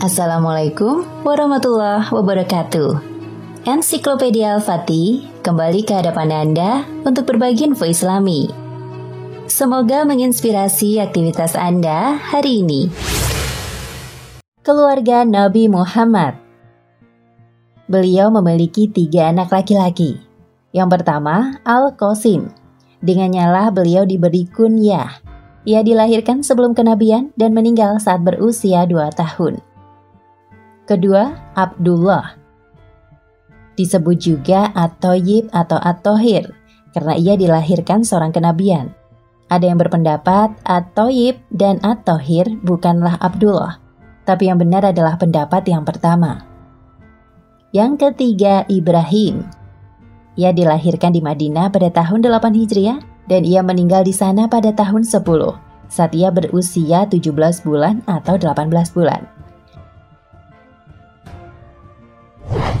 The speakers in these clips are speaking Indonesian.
Assalamualaikum warahmatullahi wabarakatuh. Ensiklopedia Al-Fatih kembali ke hadapan Anda untuk berbagi info Islami. Semoga menginspirasi aktivitas Anda hari ini. Keluarga Nabi Muhammad Beliau memiliki tiga anak laki-laki. Yang pertama, Al-Qasim. Dengannya lah beliau diberi kunyah. Ia dilahirkan sebelum kenabian dan meninggal saat berusia dua tahun. Kedua, Abdullah. Disebut juga Atoyib atau Atohir karena ia dilahirkan seorang kenabian. Ada yang berpendapat Atoyib dan Atohir bukanlah Abdullah, tapi yang benar adalah pendapat yang pertama. Yang ketiga, Ibrahim. Ia dilahirkan di Madinah pada tahun 8 Hijriah dan ia meninggal di sana pada tahun 10 saat ia berusia 17 bulan atau 18 bulan.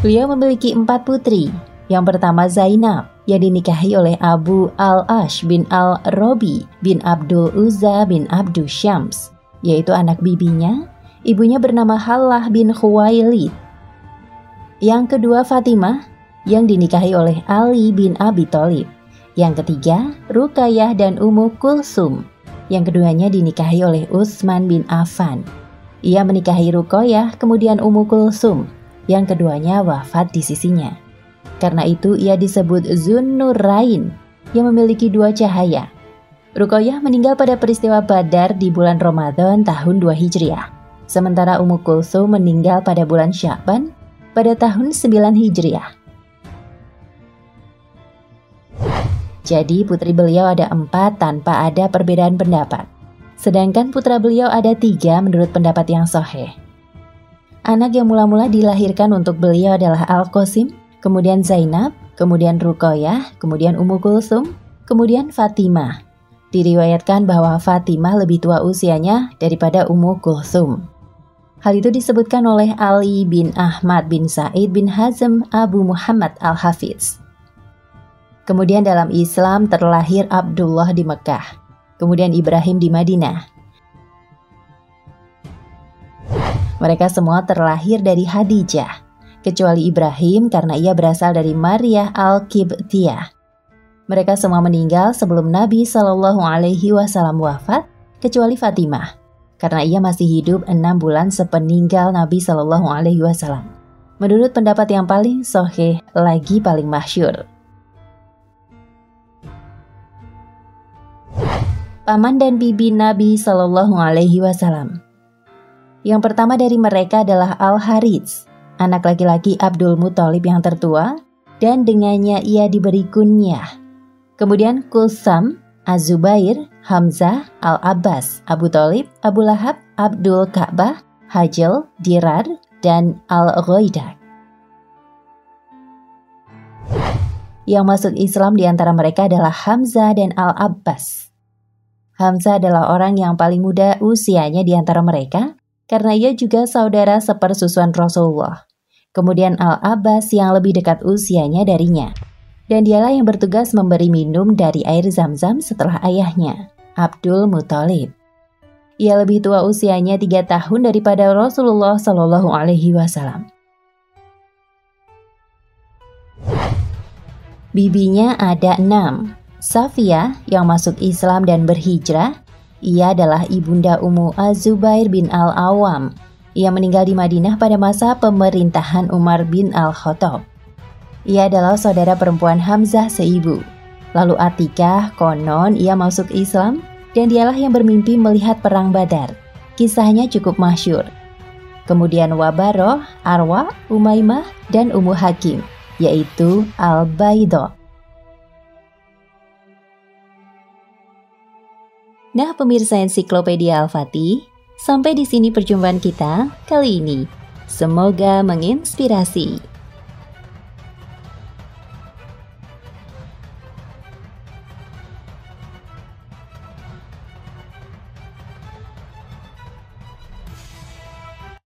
Beliau memiliki empat putri. Yang pertama Zainab, yang dinikahi oleh Abu Al-Ash bin Al-Robi bin Abdul Uzza bin Abdul Syams, yaitu anak bibinya. Ibunya bernama Halah bin Khuwailid. Yang kedua Fatimah, yang dinikahi oleh Ali bin Abi Thalib. Yang ketiga, Rukayah dan Ummu Kulsum. Yang keduanya dinikahi oleh Utsman bin Affan. Ia menikahi Rukoyah, kemudian Ummu Kulsum, yang keduanya wafat di sisinya. Karena itu ia disebut Zunnurain yang memiliki dua cahaya. Rukoyah meninggal pada peristiwa Badar di bulan Ramadan tahun 2 Hijriah. Sementara Ummu Kulsum meninggal pada bulan Sya'ban pada tahun 9 Hijriah. Jadi putri beliau ada empat tanpa ada perbedaan pendapat. Sedangkan putra beliau ada tiga menurut pendapat yang soheh. Anak yang mula-mula dilahirkan untuk beliau adalah Al-Qasim, kemudian Zainab, kemudian Rukoyah, kemudian Ummu Kulsum, kemudian Fatimah. Diriwayatkan bahwa Fatimah lebih tua usianya daripada Ummu Kulsum. Hal itu disebutkan oleh Ali bin Ahmad bin Said bin Hazm Abu Muhammad Al-Hafiz. Kemudian dalam Islam terlahir Abdullah di Mekah, kemudian Ibrahim di Madinah, Mereka semua terlahir dari Hadijah, kecuali Ibrahim karena ia berasal dari Maria Al-Kibtiyah. Mereka semua meninggal sebelum Nabi Shallallahu Alaihi Wasallam wafat, kecuali Fatimah, karena ia masih hidup enam bulan sepeninggal Nabi Shallallahu Alaihi Wasallam. Menurut pendapat yang paling soheh lagi paling masyur. Paman dan bibi Nabi Shallallahu Alaihi Wasallam yang pertama dari mereka adalah Al-Harits, anak laki-laki Abdul Muthalib yang tertua, dan dengannya ia diberi kunyah. Kemudian Kulsam, Az-Zubair, Hamzah, Al-Abbas, Abu Talib, Abu Lahab, Abdul Ka'bah, Hajel, Dirar, dan Al-Ghaidah. Yang masuk Islam di antara mereka adalah Hamzah dan Al-Abbas. Hamzah adalah orang yang paling muda usianya di antara mereka, karena ia juga saudara sepersusuan Rasulullah. Kemudian Al-Abbas yang lebih dekat usianya darinya. Dan dialah yang bertugas memberi minum dari air zam-zam setelah ayahnya, Abdul Muthalib. Ia lebih tua usianya tiga tahun daripada Rasulullah Shallallahu Alaihi Wasallam. Bibinya ada enam. Safia yang masuk Islam dan berhijrah, ia adalah ibunda Ummu Az-Zubair bin Al-Awam. Ia meninggal di Madinah pada masa pemerintahan Umar bin Al-Khattab. Ia adalah saudara perempuan Hamzah seibu. Lalu Atikah, konon ia masuk Islam dan dialah yang bermimpi melihat perang Badar. Kisahnya cukup masyur. Kemudian Wabaroh, Arwa, Umaymah, dan Ummu Hakim, yaitu Al-Baidah. Nah, pemirsa ensiklopedia Al-Fatih, sampai di sini perjumpaan kita kali ini. Semoga menginspirasi.